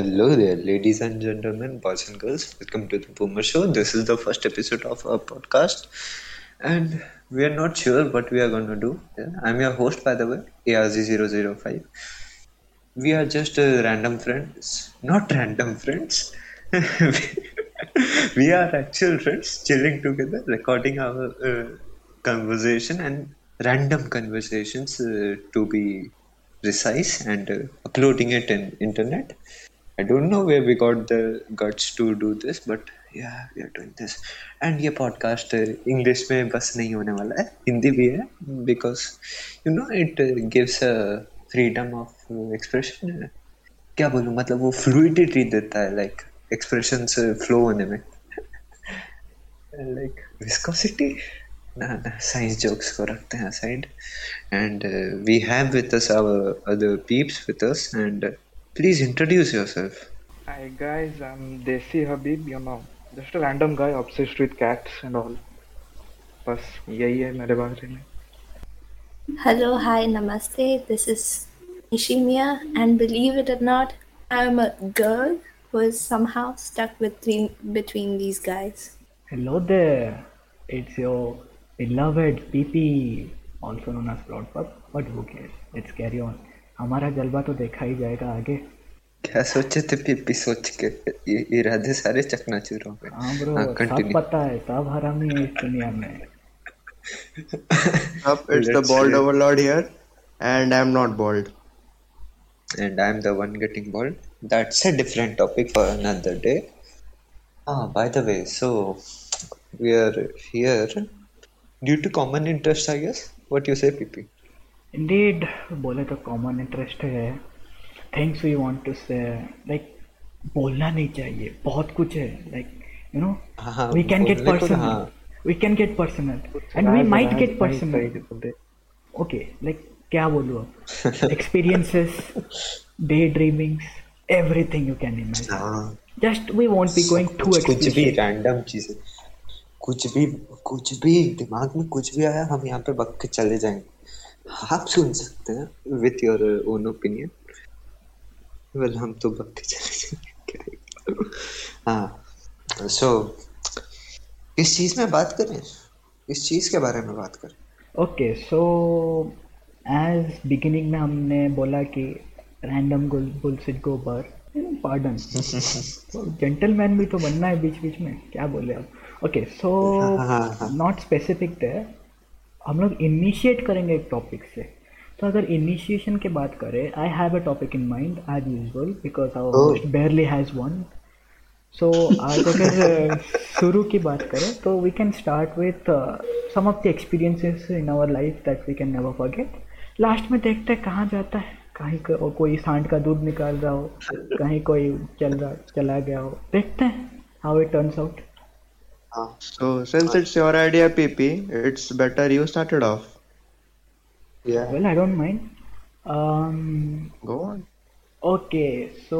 Hello there, ladies and gentlemen, boys and girls. Welcome to the Boomer Show. This is the first episode of our podcast, and we are not sure what we are going to do. I'm your host, by the way, ARZ005. We are just uh, random friends, not random friends. we are actual friends chilling together, recording our uh, conversation and random conversations uh, to be precise and uh, uploading it in internet. I don't know where we got the guts to do this, but yeah, we are doing this. And ये podcast English में बस नहीं होने वाला है हिंदी भी है because you know it uh, gives a freedom of expression क्या बोलूँ मतलब वो fluidity देता है like expressions flow होने में like viscosity ना ना science jokes को रखते हैं aside and uh, we have with us our other peeps with us and uh, please introduce yourself Hi guys, I'm Desi Habib, you know, just a random guy obsessed with cats and all. बस यही है मेरे बारे में Hello, hi, namaste. This is Nishimiya, and believe it or not, I'm a girl who is somehow stuck between between these guys. Hello there, it's your beloved PP, also known as Broadpup, but who cares? Let's carry on. हमारा जलवा तो देखा ही जाएगा आगे। क्या सोचे थे PP सोच के? इरादे सारे चकना चूर हो हाँ ब्रो सब पता है सब हरामी है इस दुनिया में। अब it's the bald overlord here and I am not bald and I am the one getting bald that's a different topic for another day हाँ by the way so we are here due to common interest I guess what you say PP indeed बोले तो common interest है। Things we want to say like बोलना नहीं चाहिए बहुत कुछ है like you know we can get personal. We can get personal and we might get personal okay like क्या बोलूँ अब? Experiences day dreamings everything you can imagine just we won't be going to कुछ भी random चीज़ें कुछ भी कुछ भी दिमाग में कुछ भी आया हम यहाँ पे बक के चले जाएँगे। आप सुन सकते हैं with your own opinion well हम तो बक के चले ही सो किस चीज़ में बात करें? किस चीज़ के बारे में बात करें। ओके सो एज बिगिनिंग में हमने बोला कि रैंडम बुलसिट गो पर पार्डन तो जेंटलमैन भी तो बनना है बीच बीच में क्या बोले आप? Okay so. नॉट स्पेसिफिक थे हम लोग इनिशिएट करेंगे एक टॉपिक से। तो अगर इनिशिएशन की बात करें I have a topic in mind as usual because our. Host barely has one so आज अगर शुरू की बात करें तो we can start with some of the experiences in our life that we can never forget last में देखते हैं कहाँ जाता है। कहीं को, कोई सांड का दूध निकाल रहा हो कहीं कोई चल रहा चला गया हो। देखते हैं how it turns out so since it's your idea pp it's better you started off yeah. Well I don't mind um go on okay so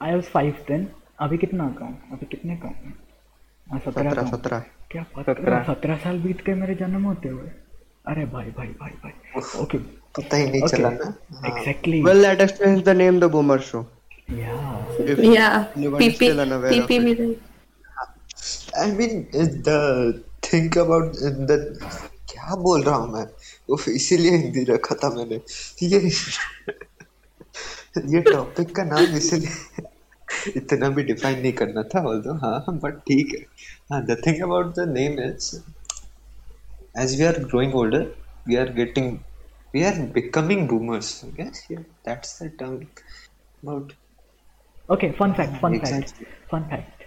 I was five then अभी कितना का हूँ अभी कितने का हूँ हाँ सत्रह सत्रह क्या सत्रह सत्रह साल बीत गए मेरे जन्म होते हुए अरे भाई भाई भाई भाई ओके पता ही नहीं चला ना exactly well that explains the name the boomer show या if Yeah, anyone is PP, still unaware of PP it. भी रही. I mean the think about the क्या बोल रहा हूँ मैं? उफ इसीलिए हिंदी रखा था मैंने। ये ये टॉपिक का नाम इसीलिए इतना भी डिफाइन नहीं करना था बोल दो हाँ, हाँ बट ठीक है। हाँ the think about the name is as we are growing older we are getting we are becoming boomers that's the term about okay fun fact fun fact fun fact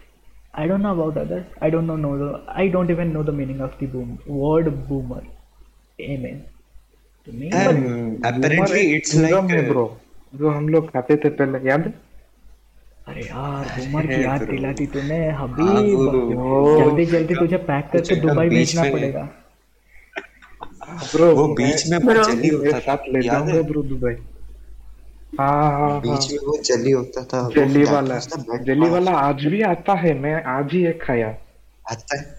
I don't know about others. I don't know, know the. I don't even know the meaning of the boom word boomer. Amen. To me, um, apparently it's like है uh, bro जो हम लोग खाते थे पहले याद है अरे यार बूमर की याद दिलाती तूने हाँ, हबीब जल्दी जल्दी तुझे पैक करके दुबई भेजना पड़ेगा ब्रो वो बीच में Bro. जली होता था याद है ब्रो दुबई हाँ हाँ हाँ। बीच में वो जली होता था जली वाला जली वाला आज भी आता है मैं आज ही एक खाया। आता है?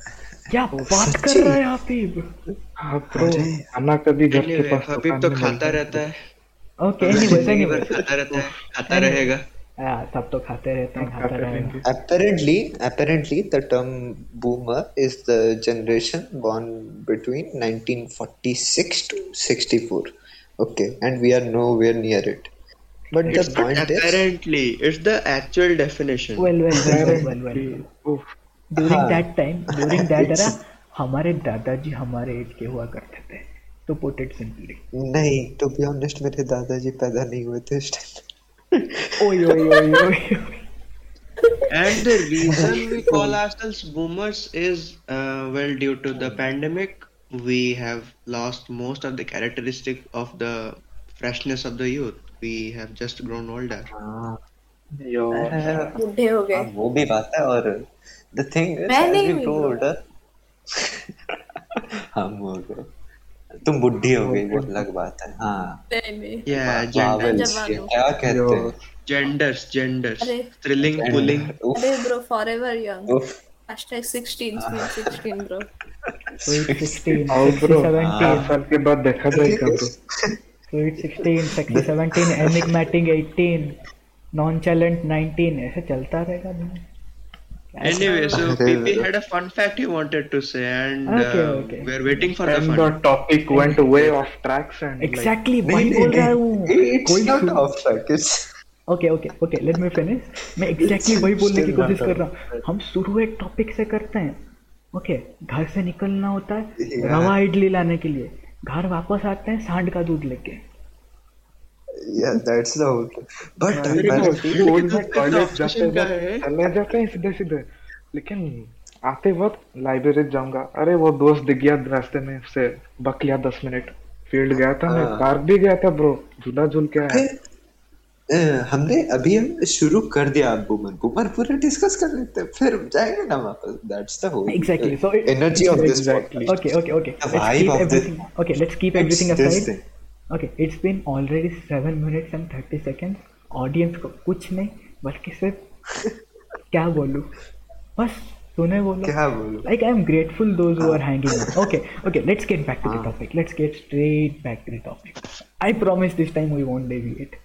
क्या बात कर? रहा है हबीब हाँ? ब्रो अरे। खाना कभी घर के पास हबीब तो खाता रहता है। ओके। एनीवेज भर एनीवेज खाता रहता है खाता रहेगा। हाँ, सब तो खाते रहते हैं खाते रहेंगे। Apparently, apparently, the term boomer is the generation born between 1946 to 64. Okay, and we are nowhere near it. But It's not point apparently, is, apparently, it's the actual definition. well well well well well, well. उफ, during हाँ. that time during that era हमारे दादाजी हमारे as के हुआ करते थे तो पुट इट सिंपली नहीं to be honest मेरे दादाजी पैदा नहीं हुए थे इस टाइम ओय ओय ओय ओय And the reason we call ourselves boomers is, uh, well, due to the pandemic, we have lost most of the characteristic of the freshness of the youth. We have just grown older. हाँ यो बूढ़े हो हाँ, गए वो भी बात है और the thing is मैं as नहीं we हुई grow older हम हो गए तुम बुढ़ी हो गई वो अलग बात है हाँ हूँ। क्या कहते हैं genders, genders, अरे thrilling, pulling. अरे ब्रो फॉरएवर यंग उफ, hashtag 16 16 bro sweet 16 आओ ब्रो 17 चार साल के बाद देखा जाएगा bro sweet 16 sexy 17 enigmatic 18 nonchalant 19 ऐसे चलता रहेगा भाई Anyway, so PP had a fun fact he wanted to say, and Okay, uh, okay. we're waiting for and the and fun. the topic went way off tracks and like exactly नहीं वही बोल रहा हूँ it's not off track it's okay okay okay let me finish मैं exactly वही बोलने की कोशिश कर रहा हूँ हम शुरू एक टॉपिक से करते हैं ओके घर से निकलना होता है Yeah. रवा इडली लाने के लिए घर वापस आते हैं सांड का दूध लेके। That's the whole thing. But जाते है। जाते हैं सीधे सीधे। लेकिन आते वक्त लाइब्रेरी जाऊँगा। अरे वो दोस्त दिख गया रास्ते में से बक लिया दस मिनट। फ़ील्ड गया था मैं हाँ। पार्क भी गया था ब्रो झूला झूल के आया। हमने अभी हम शुरू कर दिया बुमन बुमन पूरे डिस्कस कर लेते हैं फिर जाएँगे ना वापस। That's the whole exactly so energy of this okay okay okay okay let's keep everything aside okay it's been already 7 minutes and 30 seconds audience को कुछ नहीं बल्कि सिर्फ़ क्या बोलूँ? बस सुने वो लोग। क्या बोलूँ? Like I am grateful those who. Are hanging okay okay let's get back to the topic let's get straight back to the topic I promise this time we won't deviate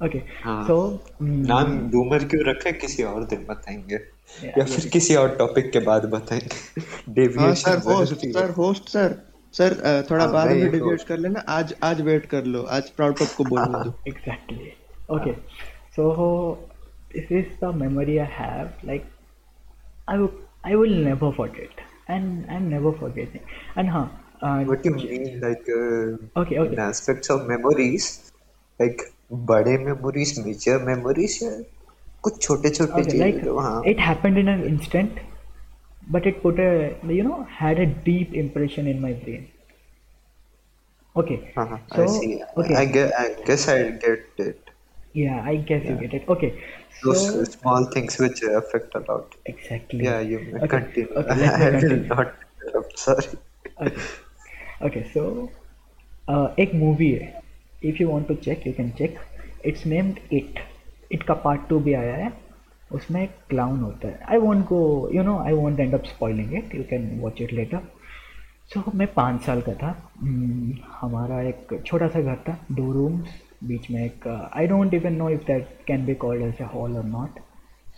Okay, हाँ। so mm, नाम boomer क्यों रखा है किसी और दिन बताएँगे Yeah, या फिर किसी और टॉपिक के बाद बताएँगे हाँ deviation sir host sir host sir sir थोड़ा हाँ, बाद में डिबेट host. कर लेना आज आज वेट कर लो आज प्राउड पप को बोलने दो exactly okay so this is the memory i have like i will i will never forget and i'm never forgetting and huh uh, What do you mean, like uh, okay okay in aspects of memories, like बड़े memories major memories कुछ छोटे छोटे it happened in an instant but it put you know had a deep impression in my brain okay so okay I guess I get it yeah I guess you get it okay so small things which affect a lot exactly yeah you continue I will not sorry okay so एक movie है. If you want to check you can check it's named it it का part two भी आया है। उसमें एक clown होता है। I won't go you know I won't end up spoiling it you can watch it later so मैं पाँच साल का था। Hmm, हमारा एक छोटा सा घर था। दो रूम्स बीच में एक I don't even know if that can be called as a hall और नॉट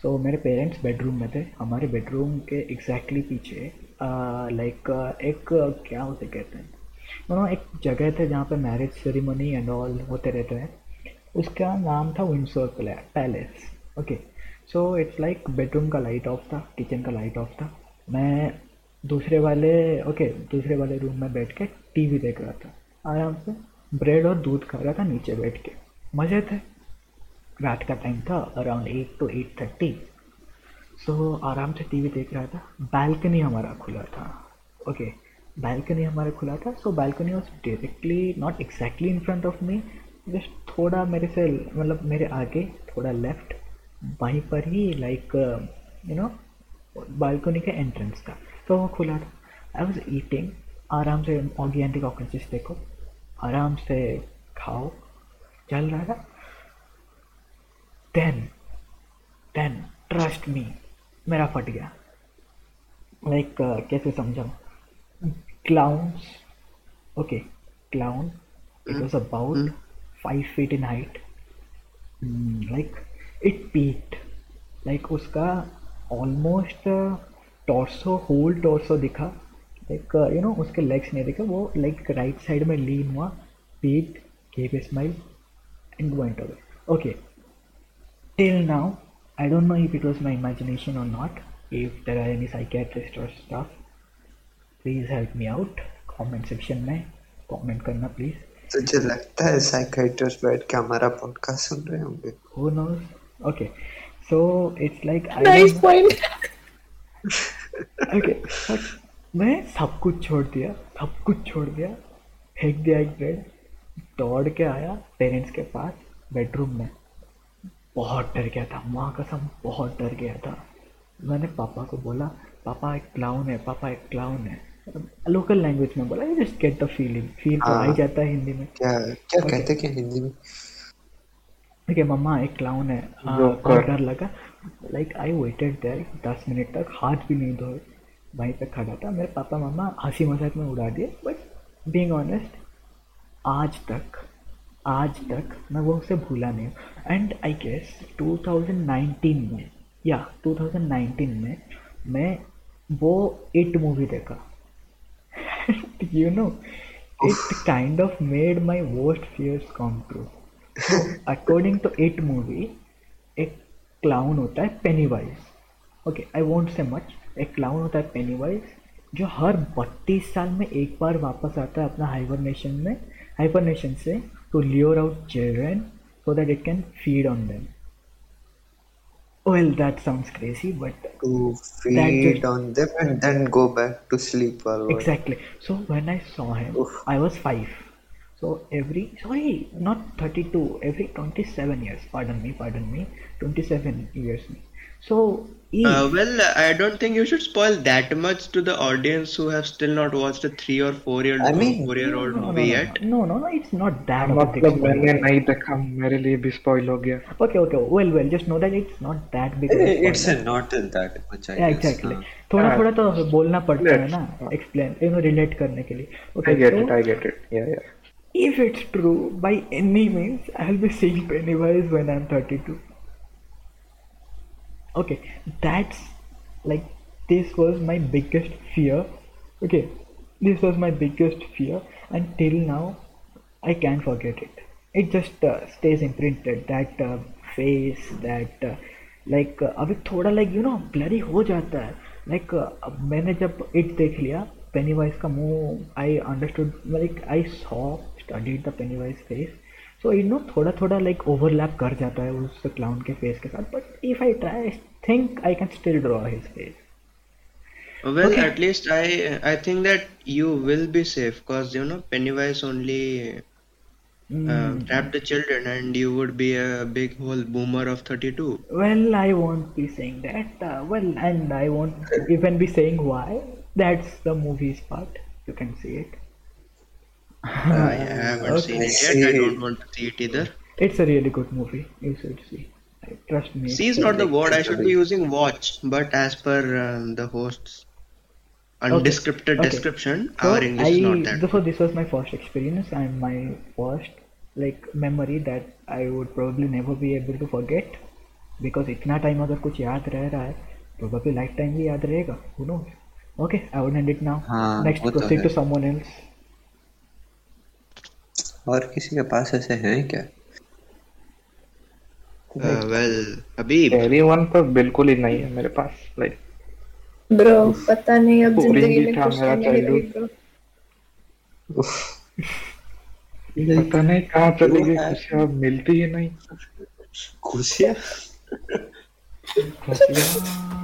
सो मेरे पेरेंट्स बेडरूम में थे। हमारे बेडरूम के एग्जैक्टली exactly पीछे लाइक uh, like, uh, एक uh, क्या उसे कहते हैं? यू नो एक जगह थे जहाँ पे मैरिज सेरेमनी एंड ऑल होते रहते हैं। उसका नाम था Windsor palace okay so it's like bedroom का लाइट ऑफ़ था किचन का लाइट ऑफ़ था। मैं दूसरे वाले ओके okay, दूसरे वाले रूम में बैठ के टीवी देख रहा था। आराम से ब्रेड और दूध खा रहा था नीचे बैठ के। मज़े थे। रात का टाइम था around eight to eight thirty so आराम से टीवी देख रहा था। बालकनी हमारा खुला था ओके बालकनी हमारा खुला था so balcony was directly not exactly in front of me just थोड़ा मेरे से मतलब मेरे आगे थोड़ा लेफ़्ट वहीं पर ही लाइक यू नो बालकनी का एंट्रेंस था तो वो खुला था। आई वॉज़ ईटिंग आराम से ऑगी एंटी कॉकरोचेस देखो आराम से खाओ चल रहा था। देन देन ट्रस्ट मी मेरा फट गया। लाइक like, uh, कैसे समझाऊँ? Clowns okay clown it was about five feet in height like it peeked like उसका ऑलमोस्ट टॉर्सो होल टॉर्सो दिखा लाइक यू नो उसके लेग्स नहीं दिखा वो लाइक राइट साइड में लीन हुआ peek gave a smile and went away okay till now i don't know if it was my imagination or not if there are any psychiatrists or stuff please help me out comment section में comment करना please तुझे लगता है psychiatrist बैठ के हमारा podcast सुन रहे होंगे? Who knows? Okay. So it's like I Nice don't point. okay. But मैं सब कुछ छोड़ दिया सब कुछ छोड़ दिया. फेंक दिया एक बेड दौड़ के आया पेरेंट्स के पास बेडरूम में. बहुत डर गया था माँ कसम बहुत डर गया था. मैंने पापा को बोला पापा एक क्लाउन है पापा एक क्लाउन है. लोकल लैंग्वेज में बोला just get the feeling feel तो आ हाँ। जाता है हिंदी में। क्या क्या कहते क्या हिंदी में? ठीक है मम्मा एक क्लाउन है हाँ, डर लगा। लाइक आई वेटेड देयर दस मिनट तक हाथ भी नहीं धोए वहीं पे खड़ा था। मेरे पापा मम्मा हँसी मज़ाक में उड़ा दिए बट बीइंग ऑनेस्ट आज तक आज तक मैं वो उसे भूला नहीं एंड आई गेस 2019 में या 2019 में मैं वो इट मूवी देखा। you know it kind of made my worst fears come true. So according to it movie एक क्लाउन होता है Pennywise okay I won't say much एक क्लाउन होता है पेनीवाइज जो हर बत्तीस साल में एक बार वापस आता है अपना हाइबरनेशन में हाइबरनेशन से to lure out children so that it can feed on them Well, that sounds crazy, but to feed just, on them and then go back to sleep or exactly. So when I saw him, Oof. I was five. So every sorry, not thirty-two. Every twenty-seven years. Pardon me. Pardon me. Twenty-seven years. So Uh, well, I don't think you should spoil that much to the audience who have still not watched a three or four year I mean- four year old no, no, movie no, yet. no, no, no, it's not that. of a big मतलब spoiler. मैंने नहीं देखा मेरे लिए भी spoil हो गया Okay, okay. Well, well. Just know that it's not that big. Of a Eh, It's spoiler. a not that much, I Yeah, guess. exactly. हाँ. थोड़ा हाँ. थोड़ा तो बोलना पड़ता है Let's- ना हाँ. एक्सप्लेन यू नो रिलेट करने के लिए I Okay, get so- it I get it yeah yeah If it's true, by any means, I'll be seeing Pennywise when I'm 32. Okay, that's like this was my biggest fear. Okay, this was my biggest fear, and till now, I can't forget it. It just uh, stays imprinted. That uh, face, that uh, like uh, अभी थोड़ा like you know blurry हो जाता है like uh, अब मैंने जब it देख लिया Pennywise का मुँह I understood like I saw studied the Pennywise face so you know थोड़ा थोड़ा like overlap कर जाता है उस clown के face के साथ but if I try I think I can still draw his face Well, Okay. at least I I think that you will be safe because you know Pennywise only uh, Mm, trapped the children and you would be a big whole boomer of 32. well I won't be saying that uh, well and I won't even be saying why that's the movie's part you can see it I haven't Okay. seen it I yet. I see. don't want to see it either. it's a really good movie you should see trust me See is not the word. I should be using watch, but as per um, the host's undescripted Okay. description, So our English is not that. so this was my first experience and my first like memory that I would probably never be able to forget because इतना time अगर कुछ याद रह रहा है probably life time भी याद रहेगा who knows okay I would end it now हाँ, next वो तो proceed है। to someone else और किसी के पास ऐसे हैं क्या? Uh, well, Habib, Carrie one तो बिल्कुल ही नहीं है मेरे पास लाइक ब्रो पता नहीं अब ज़िंदगी में था खुश मेरा रहने के लिए childhood. ब्रो पता नहीं कहाँ चली गई। खुशियाँ अब मिलती ही नहीं। खुशियाँ? खुशियाँ?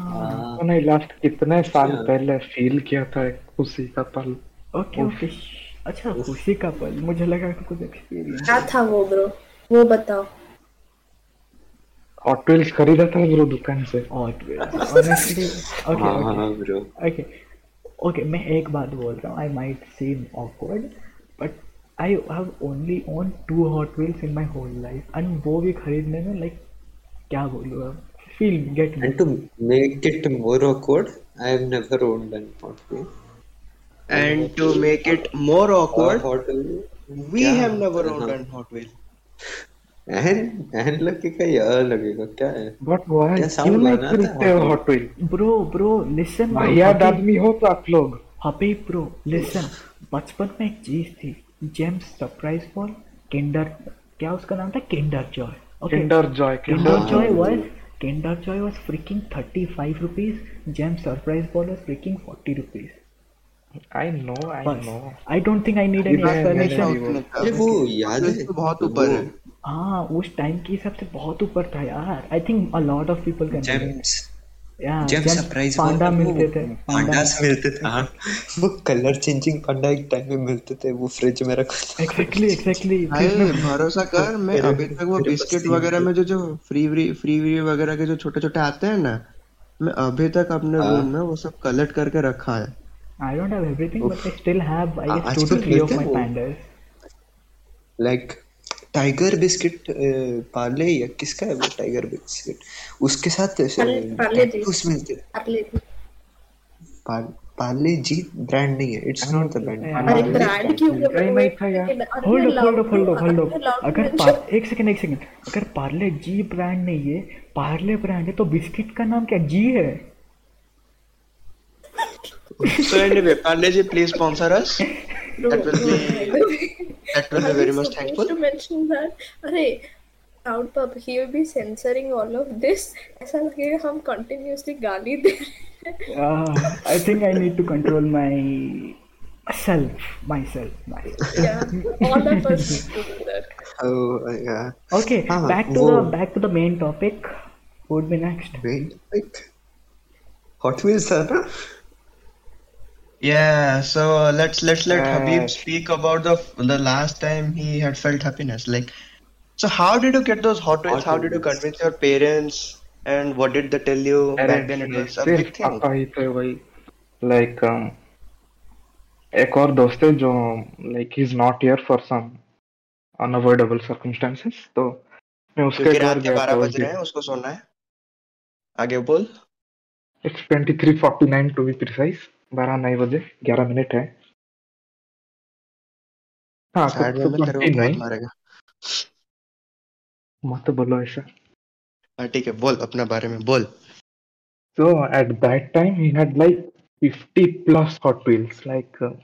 हाँ। पता नहीं लास्ट कितने साल पहले फील किया था एक खुशी का पल। ओके ओके अच्छा खुशी का पल। मुझे लगा कि कुछ एक्सपीरियंस क्या था वो ब्रो वो बताओ। हॉट व्हील्स खरीदा था ब्रो दुकान से। और ऑनेस्टली ओके ओके हाँ ब्रो ओके ओके मैं एक बात बोल रहा हूँ। I might seem awkward but I have only own two Hot Wheels in my whole life and वो भी खरीदने में लाइक क्या बोलूँ अब? Feel get me And to make it more awkward, I have never owned an Hot Wheel. And to make it more awkward, Hot we क्या? have never owned हाँ. a Hot Wheel. एहन एहन लगे का यार लगेगा क्या है? बट वाई क्या sound क्यों नहीं बना था? खरीदते हो Hot Hot Wheel bro bro listen वाहियात आदमी हो तो आप लोग। हबीब ब्रो लिसन बचपन में एक चीज़ थी। जेम्स सरप्राइज़ बॉल किंडर क्या उसका नाम था? Kinder Joy Kinder Joy Kinder Joy was Kinder Joy was freaking 35 rupees. Gems surprise ball was freaking 40 rupees. I know I know I don't think I need any explanation अरे वो याद है? तो बहुत ऊपर है। हाँ उस टाइम के हिसाब से बहुत ऊपर था यार। I think a lot of people can Gems या जेम्स सरप्राइज़ पांडा मिलते थे। पांडास मिलते थे हाँ। वो कलर चेंजिंग पांडा एक टाइम में मिलते थे वो फ्रिज में रखा एग्जैक्टली भाई भरोसा कर मैं अभी तक वो बिस्किट वगैरह में जो जो फ्री फ्री फ्री वगैरह के जो छोटे छोटे आते हैं ना मैं अभी तक अपने हाँ। रूम में वो सब कलेक्ट करके रखा है। I don't have everything, Oof. but I still have, I guess, two to three of my वो। pandas. Like tiger biscuit Parle या किसका है वो टाइगर बिस्किट उसके साथ पार्ले- पार्ले जी। टैटूस मिलते हैं। पार्ले जी। ब्रांड नहीं है। इट्स नॉट द ब्रांड अरे ब्रांड क्यों कहीं नहीं था यार। Hold up, hold up, hold up, hold up. अगर एक सेकंड एक सेकंड अगर पार्ले जी ब्रांड नहीं है पार्ले ब्रांड है तो बिस्किट का नाम क्या जी है? So anyway, Pandey ji, please sponsor us. That will be that will be very much thankful. to mention that अरे Proud Pup he will be censoring all of this ऐसा लगेगा हम continuously गाली दे रहे हैं uh, I think I need to control my self myself myself yeah all of us do that oh yeah okay हाँ, back to वो- the back to the main topic what would be next wait like Hot Wheels था ना Yeah, so let's let's let Uh, Habib speak about the the last time he had felt happiness. Like, so how did you get those hot wheels? Hot How did you Wheels. convince your parents? And what did they tell you अरे back then? It was a big सिर्फ thing. पापा ही थे वही like एक और दोस्त है जो like he is not here for some unavoidable circumstances तो मैं उसके क्योंकि घर रात के गया बारह था बज रहे हैं उसको सोना है आगे बोल इट्स 23:49 टू बी प्रिसाइज 12 नहीं बजे 11 मिनट है। हाँ तो मैं तेरे को बहुत 29 मारेगा। मत बोलो ऐसा। हाँ ठीक है बोल अपने बारे में बोल। So at that time he had like 50 plus Hot Wheels like uh,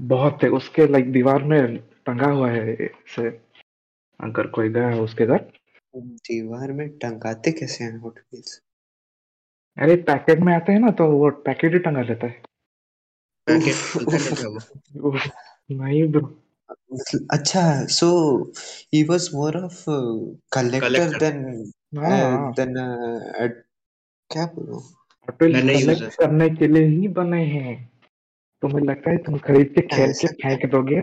बहुत है। उसके लाइक like दीवार में टंगा हुआ है से अगर कोई गया है उसके घर। दीवार में टंगाते कैसे हैं हॉट व्हील्स अरे पैकेट में आते हैं ना तो वो पैकेट ही टंगा लेता है। नहीं ब्रो। अच्छा so he was more of collector then हाँ देन क्या बोलूँ? User. करने के लिए ही बने हैं। तुम्हें लगता है तुम खरीद के खेल के फेंक दोगे?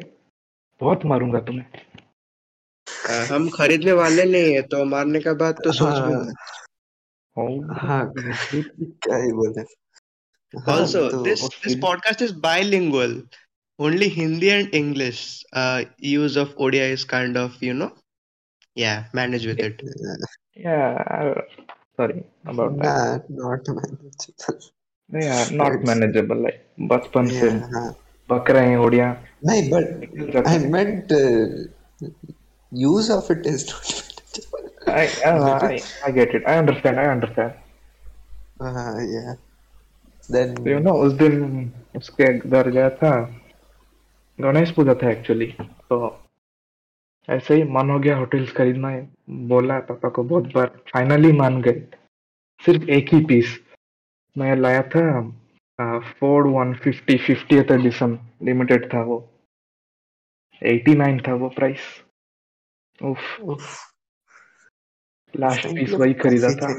बहुत मारूँगा तुम्हें। हम खरीदने वाले नहीं है तो मारने का बात तो सोच भी हाँ मत Oh, हाँ क्या ही बोले हाँ Also, तो this वो this फिर podcast is bilingual. Only Hindi and English. Uh, use of ODI is kind of you know, yeah, manage with it. yeah sorry about ना that not manageable yeah not It's- manageable like बचपन से हाँ बक रहे हैं उड़िया नहीं but निकल जाते आई हैं मेंट use of it is not I, I, I, I get it. I understand. I understand. या देन So, you know, उस दिन उसके घर गया था गणेश पूजा था एक्चुअली तो ऐसे ही मन हो गया होटल्स खरीदना। है बोला पापा को बहुत बार। फाइनली मान गए। सिर्फ़ एक ही पीस मैं लाया था Ford one fifty fifty edition limited था वो। एटी नाइन था वो प्राइस उफ उफ लास्ट पीस वही खरीदा था।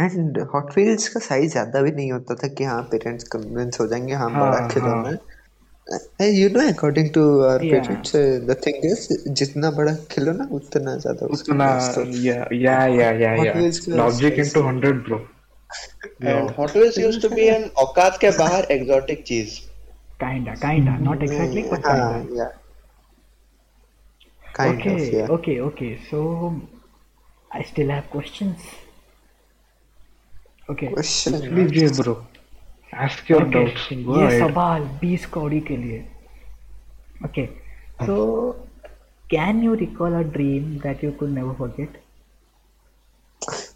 एंड हॉट व्हील्स का साइज़ ज़्यादा भी नहीं होता था कि हाँ पेरेंट्स कन्विंस हो जाएँगे हाँ हाँ, बड़ा खिलौना हाँ। है you know according to our parents the thing is जितना बड़ा खिलौना उतना ज़्यादा उतना तो या या या या या। लॉजिक इनटू तो- 100 bro And Hot Wheels used to be an औकात के बाहर exotic चीज़. kinda kinda not exactly but हाँ kinda yeah kind okay of yeah okay okay so I still have questions okay question लीजिए bro ask your okay doubts ये सवाल 20 कौड़ी के लिए okay so can you recall a dream that you could never forget?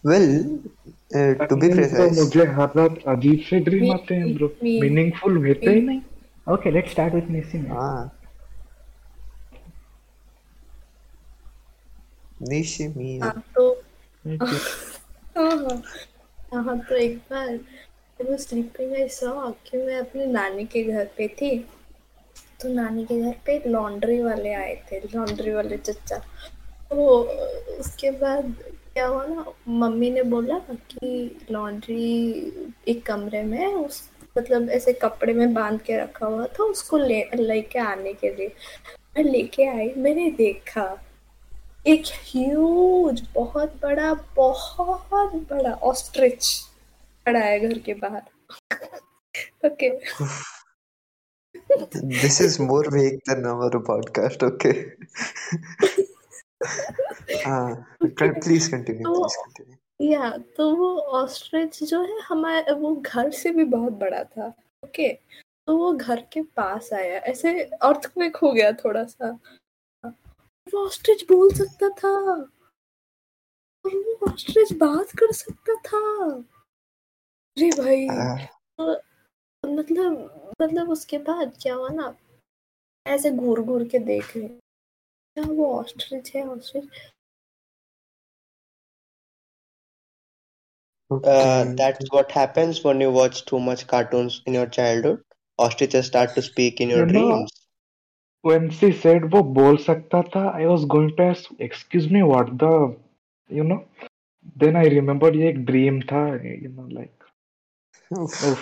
Well, uh, to be नहीं, तो precise, मुझे हर रात अजीब से ड्रीम आते हैं ब्रो मीनिंगफुल होते ही नहीं Okay, let's start with Nissim. हाँ Nishimiya. हाँ तो हाँ हाँ हाँ तो एक बार I was sleeping I saw कि मैं अपनी नानी के घर पे थी तो नानी के घर पे लॉन्ड्री वाले आए थे लॉन्ड्री वाले चचा तो उसके बाद क्या हुआ ना मम्मी ने बोला कि लॉन्ड्री एक कमरे में उस मतलब ऐसे कपड़े में बाँध के रखा हुआ था उसको ले लेके आने के लिए मैं लेके आई मैंने देखा एक ह्यूज बहुत बड़ा बहुत बड़ा ऑस्ट्रिच खड़ा है घर के बाहर okay is more vague than our podcast, okay? uh, please continue, तो please continue. या तो वो ऑस्ट्रिच जो है हमारे वो घर से भी बहुत बड़ा था ओके तो वो घर के पास आया ऐसे अर्थक्वेक हो गया थोड़ा सा ऑस्ट्रिच बोल सकता था और वो ऑस्ट्रिच बात कर सकता था अरे भाई Uh, मतलब मतलब उसके बाद क्या हुआ ना ऐसे घूर घूर के देख रहे क्या वो ऑस्ट्रिच है ostrich Uh, that's what happens when you watch too much cartoons in your childhood. Ostriches start to speak in your You dreams. when she said वो बोल सकता था। I was going to ask excuse me what the you know? Then I remembered ये एक dream था you know like oof.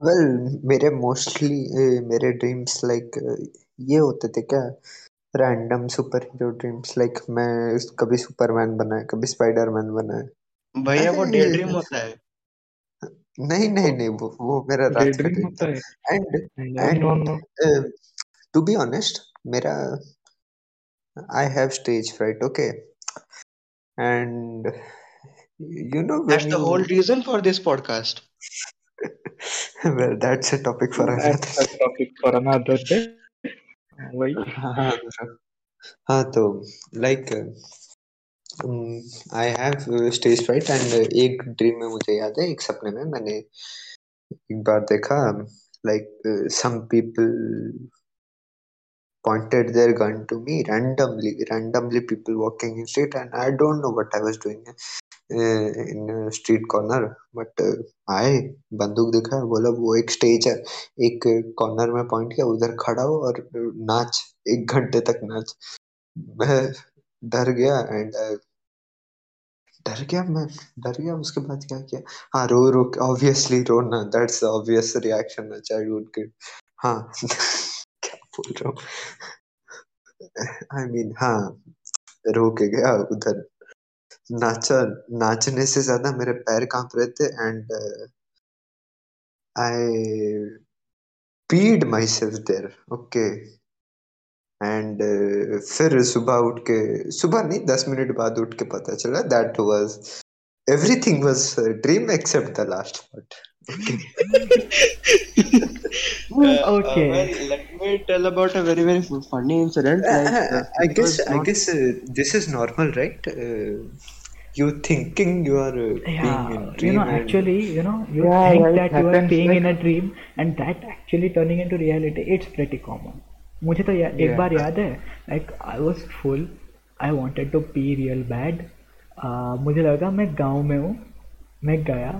Well मेरे mostly मेरे dreams like ये होते थे क्या? Random superhero dreams like मैं कभी सुपरमैन बना है कभी स्पाइडरमैन बना है भैया वो डे ड्रीम होता है। नहीं नहीं नहीं वो वो मेरा रात का ड्रीम होता है। And and don't know to be honest मेरा I have stage fright okay and you know That's when the you whole reason for this podcast. well that's a topic for another that's a topic for another day वही हाँ हाँ तो like I have stage fright and एक dream में मुझे याद है एक सपने में मैंने एक बार देखा like some people pointed their gun to me randomly randomly people walking in street and i don't know what i was doing uh, in a street corner but uh, आए बंदूक दिखा बोला वो एक स्टेज है एक कॉर्नर में point किया उधर खड़ा हो और नाच एक घंटे तक नाच. मैं डर गया एंड डर गया मैं डर गया उसके बाद क्या किया? हाँ रो रो ऑब्वियसली रोना दैट्स ऑब्वियस रिएक्शन चाइल्डहुड के हाँ रहा हूँ। आई मीन हाँ रो के गया उधर। नाचा, नाचने से ज़्यादा मेरे पैर काँप रहे थे and I peed myself there okay and फिर सुबह उठ के, सुबह नहीं, दस मिनट बाद उठ के पता चला that was everything was dream except the last part Uh, Okay. uh, well, let me tell about a very very funny incident. Like, uh, I guess was I not- guess uh, this is normal, right? Uh, you thinking you are uh, being in Yeah, you know, and- actually, you know, you Yeah, think yeah, it that you are being like- in a dream and that actually turning into reality, it's pretty common. मुझे तो या, एक बार याद है like I was full I wanted to pee real bad मुझे लगा मैं गाँव में हूँ मैं गया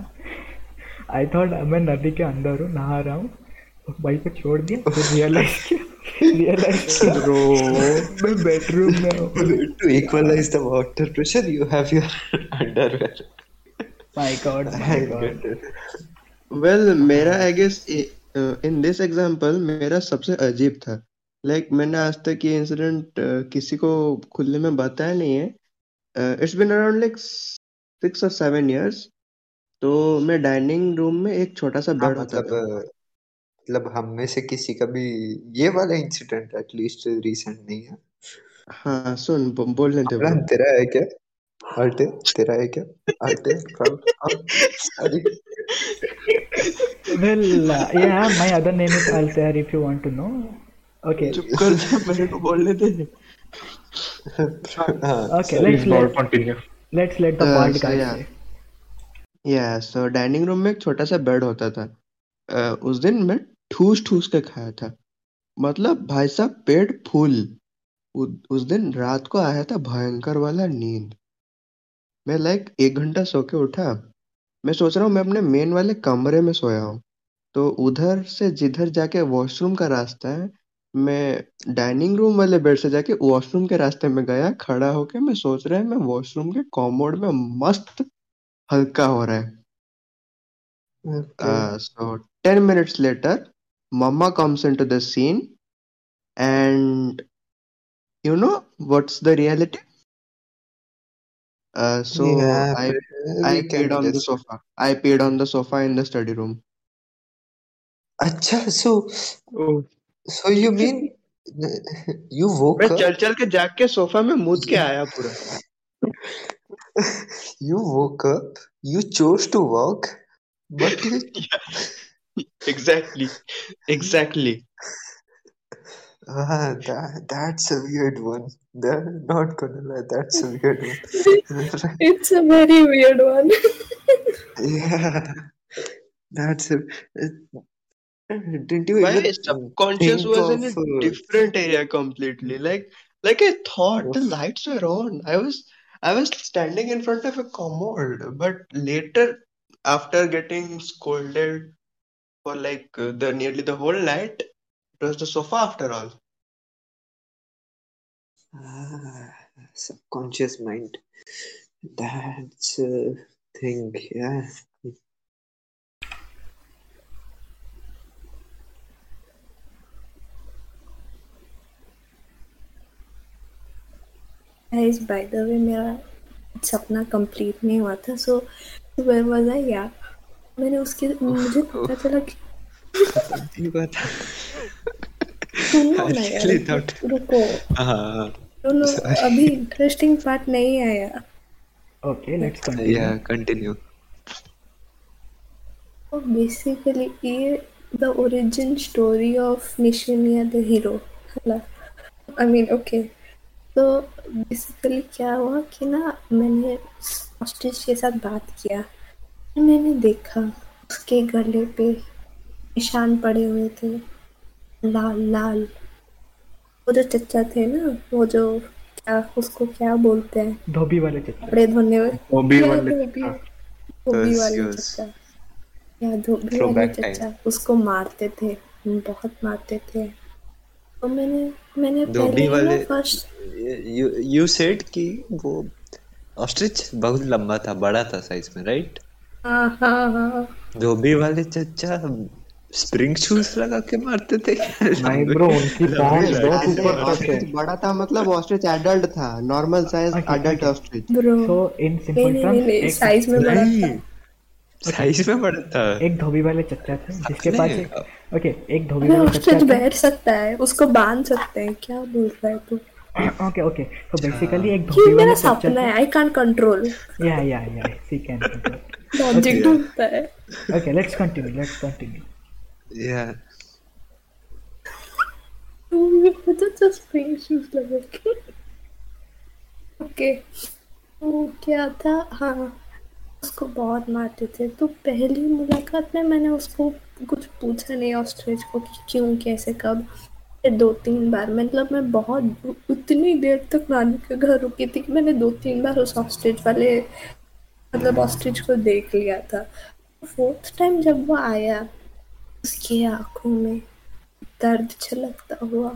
आई थॉट मैं नदी के अंदर हूँ नहा रहा हूँ। भाई को छोड़ दिया फिर रियलाइज़ किया रियलाइज़ Bro. मैं बेडरूम में हूँ। to equalize the water pressure, you have your underwear. My god my god well मेरा I guess in this example मेरा सबसे अजीब था। लाइक like, मैंने आज तक ये इंसिडेंट किसी को खुले में बताया नहीं है। It's been around like six और सेवन इयर्स तो मैं डाइनिंग रूम में एक छोटा सा हाँ बेड होता मतलब था uh, मतलब हम में से किसी का भी ये वाला इंसिडेंट एटलीस्ट रिसेंट नहीं है हाँ सुन ब- बोलने दे अमरान bro. तेरा है क्या अल्टे तेरा है क्या अल्टे proud sorry Well, uh, yeah, my other name is Altair if you want to know. Okay. चुप कर जा मेरे को बोलने दे Okay, let's Please, Lord, let continue. let's let the Uh, bald so guy yeah, say. Yeah. So dining room में एक छोटा सा बेड होता था। uh, उस दिन मैं ठूस ठूस के खाया था। मतलब भाई साहब पेट फुल। उस दिन रात को आया था भयंकर वाला नींद। मैं लाइक एक घंटा सो के उठा। मैं सोच रहा हूँ मैं अपने मेन वाले कमरे में सोया हूँ। तो उधर से जिधर जाके वॉशरूम का रास्ता है मैं डाइनिंग रूम वाले बेड से जाके वॉशरूम के रास्ते में गया खड़ा होके मैं सोच रहा है मैं वॉशरूम के कॉमोड में मस्त हल्का हो रहा है। So ten minutes later mamma comes in to the scene and you know what's the reality so I peed on the sofa I peed on the sofa in the study room अच्छा so so you mean you वो मैं चल चल के जाग के sofa में मूत के आया पूरा। You woke up. You chose to walk, but you exactly exactly ah, that that's a weird one. That not gonna lie, that's a weird one. It's a very weird one. Yeah, that's a. Didn't you my subconscious think was of? in a Uh, different area completely like like I thought the lights were on I was I was standing in front of a commode but later after getting scolded for like uh, the nearly the whole night it was the sofa after all ah, subconscious mind. That's a thing. Yeah. Guys, by the way, मेरा सपना complete नहीं हुआ था so where was I या मैंने उसके मुझे पता चला कि You got. सुनो I ना यार really thought. रुको Ah, सुनो अभी इंटरेस्टिंग पार्ट नहीं आया Okay, let's continue. yeah. Continue. तो बेसिकली ये the origin story of निशिनिया the hero I mean okay तो बेसिकली क्या हुआ कि ना मैंने ऑस्ट्रिच के साथ बात किया। मैंने देखा उसके गले पे निशान पड़े हुए थे लाल लाल। वो जो चचा थे ना वो जो क्या उसको क्या बोलते हैं? धोबी वाले चच्चा। कपड़े धोने वाले। धोबी वाले धोबी? चच्चा। वाले. चचा या धोबी वाले चचा उसको मारते थे बहुत मारते थे। तो मैंने मैंने धोबी वाले फ़र्स्ट you you said कि वो ऑस्ट्रिच बहुत लंबा था बड़ा था साइज़ में राइट हाँ हाँ हाँ। धोबी वाले चचा स्प्रिंग शूज़ लगा के मारते थे। नहीं ब्रो उनकी पहुँच बहुत ऊपर तक है। बड़ा था मतलब ऑस्ट्रिच एडल्ट था normal size adult ostrich bro नहीं terms, नहीं एक साइज़ में बड़ा था। साइज़ में बड़ा था। एक धोबी वाले चच्चा थे जिसके पास एक ओके एक धोबी अरे वाले ऑस्ट्रिच थे। बैठ सकता है उसको बाँध सकते हैं क्या बोल रहा है तू? ओके ओके तो बेसिकली एक धोबी मेरा सपना है आई कांट कंट्रोल या या या सी कैन लॉजिक ढूंढता है। Okay let's continue let's continue लगे। ओके वो क्या था? हाँ। उसको बहुत मारते थे। तो पहली मुलाकात में मैंने उसको कुछ पूछा नहीं ऑस्ट्रिच को कि क्यों, कैसे, कब। दो तीन बार मतलब मैं बहुत उतनी देर तक नानी के घर रुकी थी कि मैंने दो तीन बार उस ऑस्ट्रिच वाले मतलब ऑस्ट्रिच को देख लिया था। फोर्थ टाइम जब वो आया, उसकी आँखों में दर्द छलकता हुआ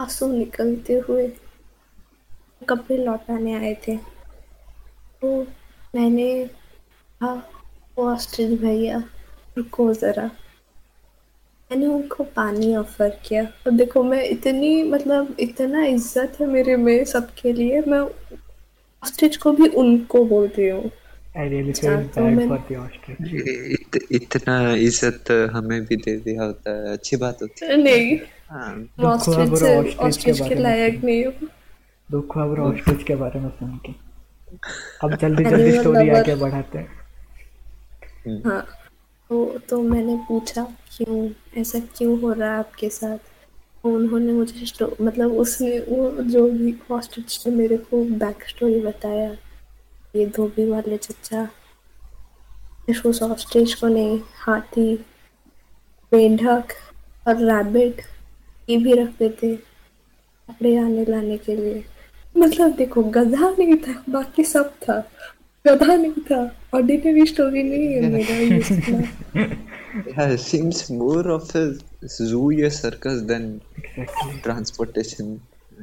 आँसू निकलते हुए कपड़े लौटाने आए थे। तो मैंने कहा वो ऑस्ट्रिच भैया रुको ज़रा। मैंने उनको पानी ऑफ़र किया। और देखो मैं इतनी मतलब इतना इज़्ज़त है मेरे में सबके लिए मैं ऑस्ट्रिच को भी उनको बोल रही हूँ। फील तो इत, इतना इज़्ज़त हमें भी दे दिया होता है। अच्छी बात होती है। नहीं। हाँ। ऑस्ट्रिच ऑस्ट्रिच के लायक नहीं हूँ। दुख हुआ ऑस्ट्रिच के बारे में सुन के। अब जल्दी जल्दी स्टोरी आगे बढ़ाते हैं। हाँ तो तो मैंने पूछा क्यों ऐसा क्यों हो रहा है आपके साथ? उन्होंने मुझे मतलब उसने वो जो भी हॉस्टेज ने मेरे को बैक स्टोरी बताया ये धोबी वाले चचा इस उस हॉस्टेज को नहीं हाथी मेंढक और रैबिट ये भी रखते थे कपड़े आने लाने के लिए। मतलब देखो गधा नहीं था बाकी सब था गधा नहीं था ऑर्डिनरी स्टोरी नहीं है मेरा ये सुनना। Yeah, it seems more of a zoo या circus than Exactly. transportation.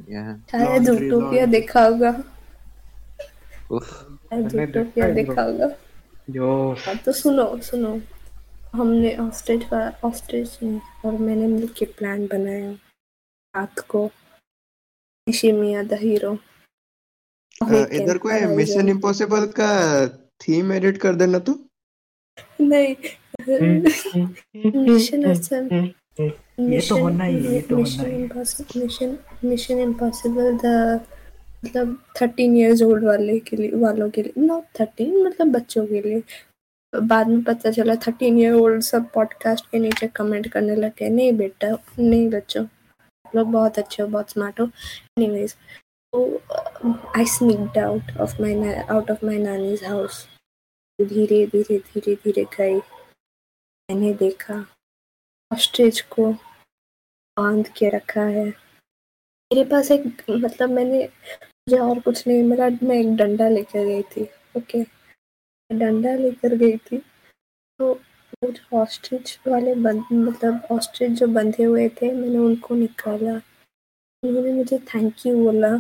Yeah. शायद जूटोपिया देखा होगा जूटोपिया देखा देखा होगा जो हाँ, तो सुनो सुनो हमने ऑस्ट्रेज का ऑस्ट्रेज ने और मैंने मिलके प्लान बनाया रात को द हीरो इधर कोई मिशन इम्पॉसिबल का थीम एडिट कर देना तू? नहीं। मिशन ये तो होना ही है, ये तो होना ही मिशन मिशन इम्पॉसिबल द मतलब थर्टीन इयर्स ओल्ड वाले के लिए वालों के लिए नॉट थर्टीन मतलब बच्चों के लिए। बाद में पता चला थर्टीन ईयर ओल्ड सब पॉडकास्ट के नीचे कमेंट करने लगे नहीं बेटा नहीं बच्चों। लोग बहुत अच्छे हो, बहुत स्मार्ट हो। एनीवेज तो I sneaked out of my out of my nannies house धीरे धीरे धीरे धीरे गई। मैंने देखा ऑस्ट्रिच को बाँध के रखा है। मेरे पास एक मतलब मैंने, मुझे और कुछ नहीं मिला, मैं एक डंडा लेकर गई थी ओके डंडा लेकर गई थी तो जो ऑस्ट्रिच वाले बंद मतलब ऑस्ट्रिच जो बंधे हुए थे, मैंने उनको निकाला। उन्होंने मुझे थैंक यू बोला।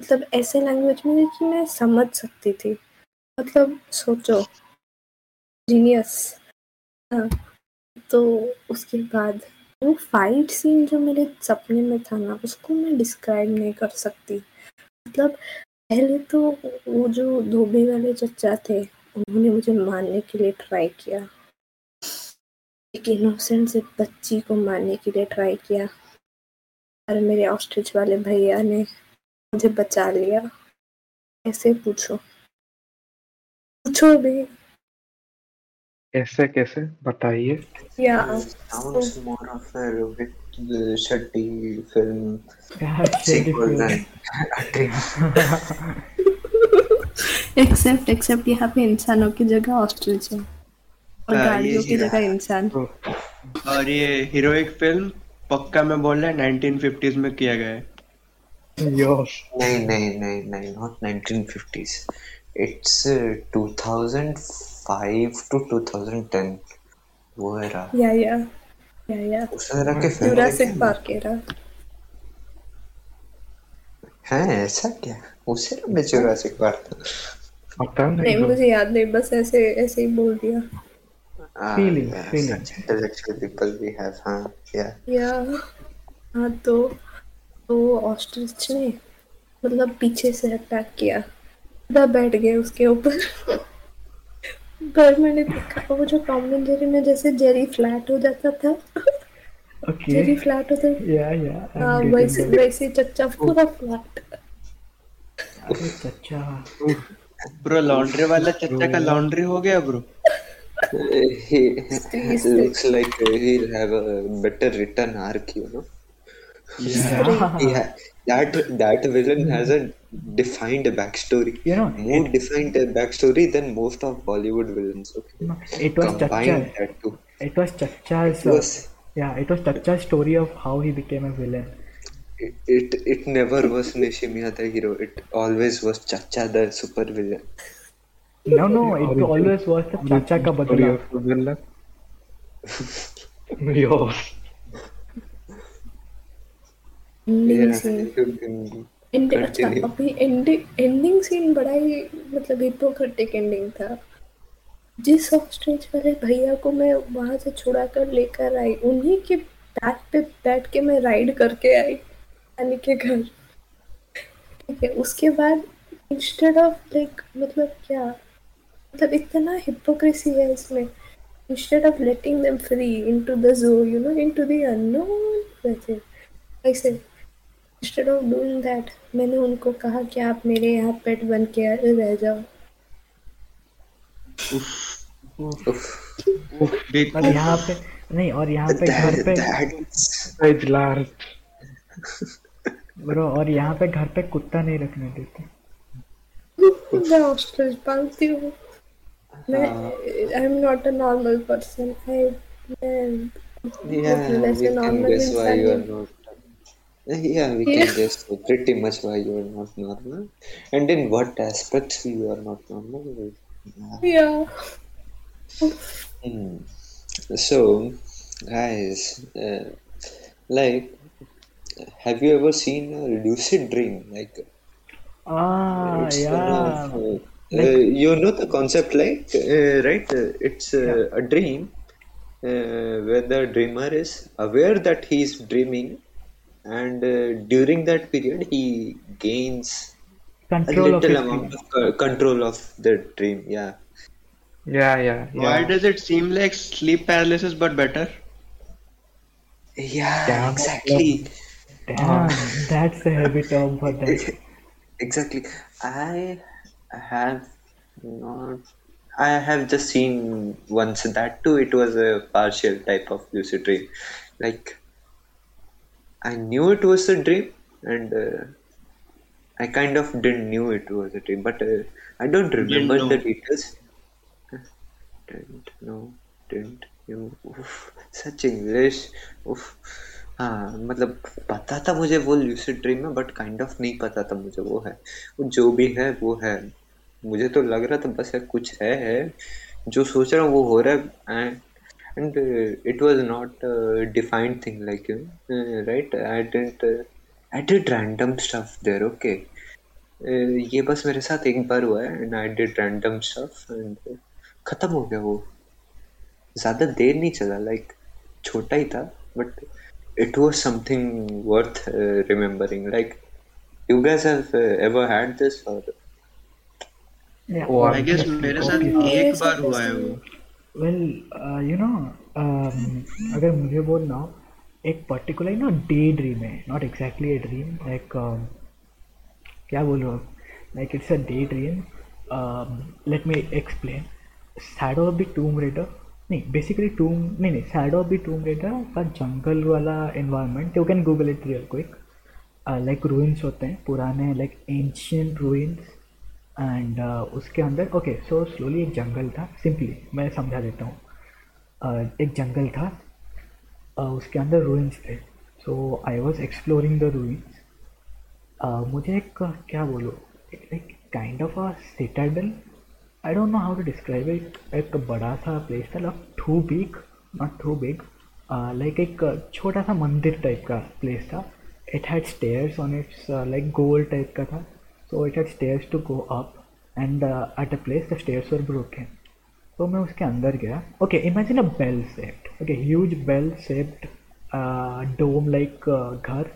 मतलब ऐसे लैंग्वेज में कि मैं समझ सकती थी। मतलब सोचो। जीनियस हाँ। तो उसके बाद वो फाइट सीन जो मेरे सपने में था ना, उसको मैं डिस्क्राइब नहीं कर सकती। मतलब पहले तो वो जो धोबी वाले चचा थे, उन्होंने मुझे मारने के लिए ट्राई किया। एक इनोसेंट से बच्ची को मारने के लिए ट्राई किया। और मेरे ऑस्ट्रिच वाले भैया ने मुझे बचा लिया। ऐसे पूछो। पूछो भी। कैसे कैसे? बताइए। या Sounds more of a Rohit Shetty film. Sequel than a dream. Except except यहाँ पे इंसानों की जगह ऑस्ट्रिच है। और हाँ, ये गाड़ियों की जगह इंसान। और ये हीरोइक फ़िल्म पक्का मैं बोल रहा है 1950s में किया गया है। नहीं नहीं नहीं नहीं not 1950s. It's uh, 2005 to 2010. वो era. या या या या। उस era के film जुरासिक पार्क era हैं ऐसा क्या? उस में जुरासिक पार्क पता नहीं। नहीं मुझे याद नहीं बस ऐसे ऐसे ही बोल दिया। Ah, Feeling, yeah, feeling. intellectual people we have हाँ yeah. या हाँ तो तो ऑस्ट्रिच ने मतलब पीछे से अटैक किया। सीधा बैठ गए उसके ऊपर। पर मैंने देखा वो जो टॉम एंड जेरी में जैसे जेरी फ्लैट हो जाता था। Okay. जेरी फ्लैट होता Yeah, yeah. I'm हाँ वैसे वैसे चच्चा पूरा फ्लैट अरे चचा ब्रो लॉन्ड्री वाला चच्चा का लॉन्ड्री हो गया bro he looks like he'll have a better return arc you know Yeah. he ha- that that villain has a defined backstory You know, more defined backstory than most of Bollywood villains okay it was combine Chacha. It was Chacha's. It Uh, was yeah, it was Chacha's story of how he became a villain. it, it it never was Nishimiya the hero it always was Chacha the super villain No, no, it always was the Chacha ka badla. योस ending scene you can and अच्छा Continue. अभी ending ending scene बड़ा ही मतलब Hippocratic ending था जिस ऑस्ट्रेच वाले भैया को मैं वहाँ से छुड़ा कर लेकर आई उन्हीं के बैक पे बैठ के मैं राइड करके आई नानी के घर ठीक है उसके बाद इंस्टेड ऑफ़ लाइक मतलब क्या मतलब इतना हिपोक्रेसी है इसमें। Instead of letting them free into the zoo you know into the unknown वैसे ऐसे इंस्टेड ऑफ़ डूइंग दैट मैंने उनको कहा कि आप मेरे यहाँ पेट बन के रह जाओ। और यहाँ पे नहीं और यहाँ पे घर पे. ब्रो और यहाँ पे घर पे कुत्ता नहीं रखने देते। मैं ऑस्ट्रिच पालती हूँ। I'm not a normal person. I am. Yeah, we can normal guess why you are not. Yeah, we can guess pretty much why you are not normal, and in what aspects you are not normal. Yeah. Yeah. So, guys, uh, like, have you ever seen a lucid dream? Like, Ah, it's one of yeah. uh, uh, you know the concept, like, uh, right? Uh, it's uh, a dream uh, where the dreamer is aware that he is dreaming, and uh, during that period, he gains a control of little his amount dream. of co- control of the dream. Yeah. Yeah, yeah, Why yeah. does it seem like sleep paralysis but better? Yeah, Yeah, exactly. damn that's the heavy term for that Exactly. I have not. I have just seen once that too. It was a partial type of lucid dream. Like I knew it was a dream, and uh, I kind of didn't knew it was a dream, but uh, I don't remember the details. Didn't know. Didn't know. Oof, such English. Oof. हाँ मतलब पता था मुझे वो lucid dream में but kind of नहीं पता था मुझे वो है। वो जो भी है, वो है। मुझे तो लग रहा था बस है कुछ है है। जो सोच रहा हूँ वो हो रहा है। And it was not defined thing like you right I didn't I did random stuff there okay ये बस मेरे साथ एक बार हुआ है and I did random stuff and खत्म हो गया वो। ज़्यादा देर नहीं चला लाइक छोटा ही था but it was something worth remembering like you guys have uh, ever had this or? Yeah. Wow. I guess मेरे साथ मेरे एक साथ बार हुआ है ऐसा वो वेल यू नो um, अगर मुझे बोलना हो एक पर्टिकुलर ना डे ड्रीम है. Not exactly a dream like क्या बोलूँ अब like it's a day dream let me explain shadow of the tomb raider नहीं बेसिकली टूम नहीं नहीं ऑफ़ द टूम रेडर का जंगल वाला environment you can Google it real quick like ruins होते हैं पुराने लाइक एंशियंट रूइंस एंड उसके अंदर ओके सो स्लोली एक जंगल था सिंपली मैं समझा देता हूँ. Uh, एक जंगल था uh, उसके अंदर रूइंस थे. So I was exploring the ruins मुझे एक क्या बोलो एक kind of a citadel I don't know how to describe it एक बड़ा सा प्लेस था like too big not too big like एक छोटा सा मंदिर टाइप का प्लेस था. It had stairs on its like goal type का था. So it had stairs to go up and at a place the stairs were broken तो मैं उसके अंदर गया. Okay imagine a bell shaped okay huge bell shaped dome like घर.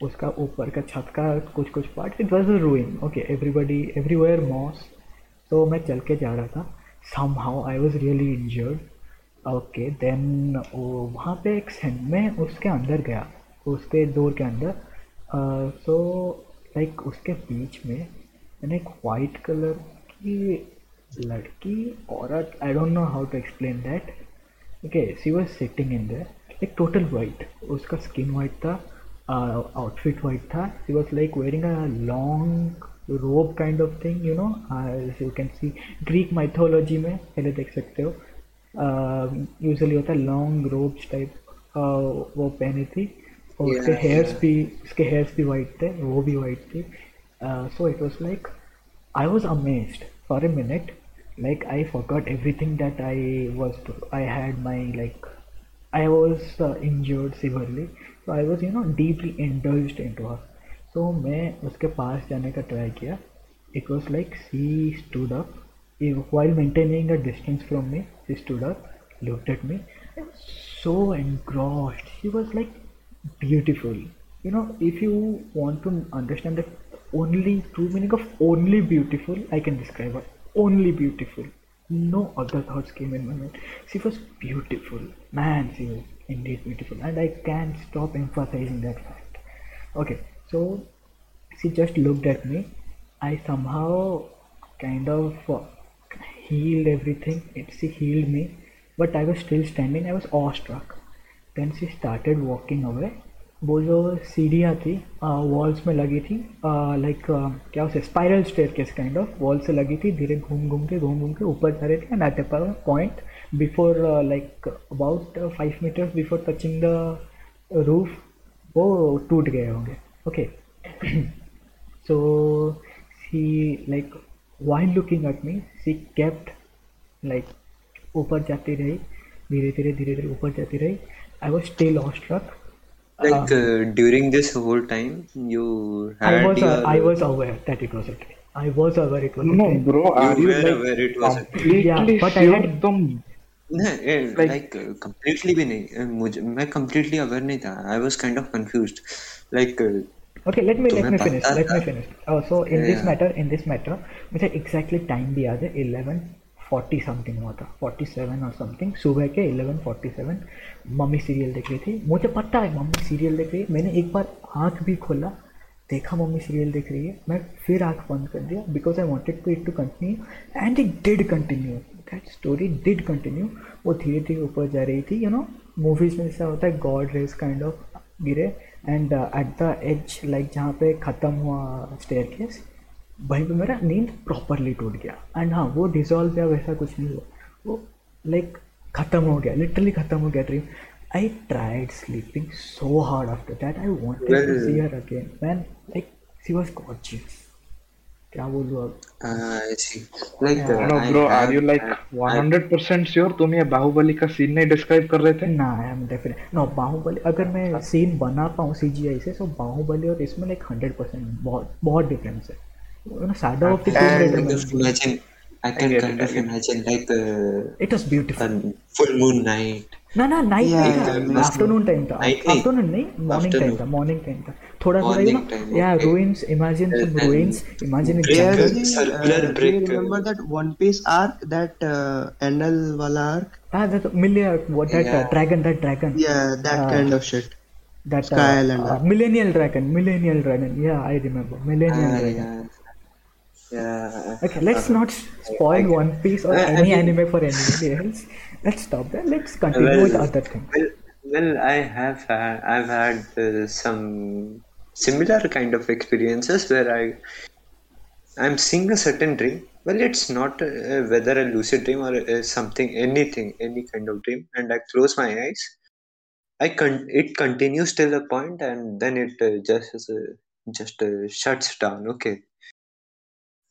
उसका ऊपर का छत का कुछ कुछ part it was a ruin okay everybody everywhere moss तो मैं चल के जा रहा था। Somehow I was really injured okay then वहाँ पे एक सेंट में उसके अंदर गया उसके डोर के अंदर। So uh, like so, like, उसके बीच में मैंने एक वाइट कलर की लड़की औरत I don't know how to explain that okay she was sitting in there एक टोटल वाइट उसका स्किन वाइट था आउटफिट वाइट था. She was like wearing a long robe kind of thing you know you can see Greek mythology में पहले देख सकते हो। Usually होता है लॉन्ग रोब्स टाइप वो पहनी थी। और उसके हेयर्स भी उसके हेयर्स भी वाइट थे वो भी वाइट थी। So it was like I was amazed for a minute like I forgot everything that I was I had my like I was injured severely so I was you know deeply interested in to her So मैं उसके पास जाने का try किया. Was like she stood up, if- while maintaining a distance from me. She stood up, looked at me, so engrossed. She was like beautiful. You know, if you want to understand the only true meaning of only beautiful, I can describe her. Only beautiful. No other thoughts came in my mind. She was beautiful. Man, she was indeed beautiful. And I can't stop emphasizing that fact. Okay, so she just looked at me. I somehow kind of uh, healed everything. It, she healed me, but I was still standing. I was awestruck. Then she started walking away, वो जो सीढ़ियाँ थी walls में लगी थी like क्या उसे spiral staircase kind of wall से लगी थी धीरे घूम घूम के घूम घूम के ऊपर जा रहे थे एंड एट पर point before like about five metres before touching the roof वो टूट गए होंगे okay so she like while looking at me she kept like ऊपर जाती रही धीरे धीरे धीरे धीरे ऊपर जाती रही I was still awestruck Like uh, during this whole time, you had I was your. uh, I was aware that it was a. I was aware it was a No, dream. bro, are You you were like aware it was a completely Yeah, but I had- eh, Like- like completely भी नहीं eh, मुझे मैं completely aware नहीं था I was kind of confused like uh, Okay, let me let तुम्हें me finish. पता Let me था? finish. Oh, so in this Yeah. matter, in this matter, मुझे exactly time भी याद है इलेवन फोर्टी समथिंग हुआ था 47 और समथिंग सुबह के 11:47 मम्मी सीरियल देख रही थी मुझे पता है मम्मी सीरियल देख रही है मैंने एक बार आँख भी खोला देखा मम्मी सीरियल देख रही है मैं फिर आँख बंद कर दिया because I wanted to it to continue and it did continue that story did continue वो धीरे धीरे ऊपर जा रही थी यू नो मूवीज़ में ऐसा होता है गॉड रेस काइंड ऑफ़ गिरे and at the edge like जहाँ पे ख़त्म हुआ स्टेयर केस वहीं पर मेरा नींद प्रॉपरली टूट गया। एंड हाँ वो डिजॉल्व या वैसा कुछ नहीं हुआ। वो लाइक ख़त्म हो गया लिटरली ख़त्म हो गया dream I tried sleeping so hard after that I want to to see her again man like she was gorgeous क्या बोलूँ अब? Like no bro are you like I bro are have- you like I- 100% sure तुम ये बाहुबली का scene नहीं describe कर रहे थे? ना I am definite no Baahubali अगर मैं सीन बना पाऊँ सी जी आई से तो बाहुबली और इसमें लाइक हंड्रेड परसेंट बहुत बहुत डिफरेंस है। You know of the I can And- kind of imagine I it, kind I of it. imagine like uh, it was beautiful a full moon night ना ना नाइट Yeah, नहीं yeah, था afternoon time था। Afternoon नहीं morning time Afternoon. था morning time था थोड़ा थोड़ा यू Morning नो time, या imagine some And- ruins imagine it Brick, jungle uh, Really, circular uh, do brick, you uh, remember that One Piece arc, that uh, NL wala arc? ah that million what that uh, Yeah. dragon that dragon Yeah, that Ah. kind of shit. that Sky Island, uh, uh, millennial dragon millennial dragon yeah I remember millennial Ah, dragon yeah yeah Okay, let's not spoil I- One Piece or I- I any anime for anybody else. Let's stop there. Let's continue Well- with other things. Well, well, I have had, I've had uh, some similar kind of experiences where I I'm seeing a certain dream. Well, it's not uh, whether a lucid dream or uh, something, anything, any kind of dream, and I close my eyes. I con- it continues till a point, and then it uh, just uh, just uh, shuts down. Okay,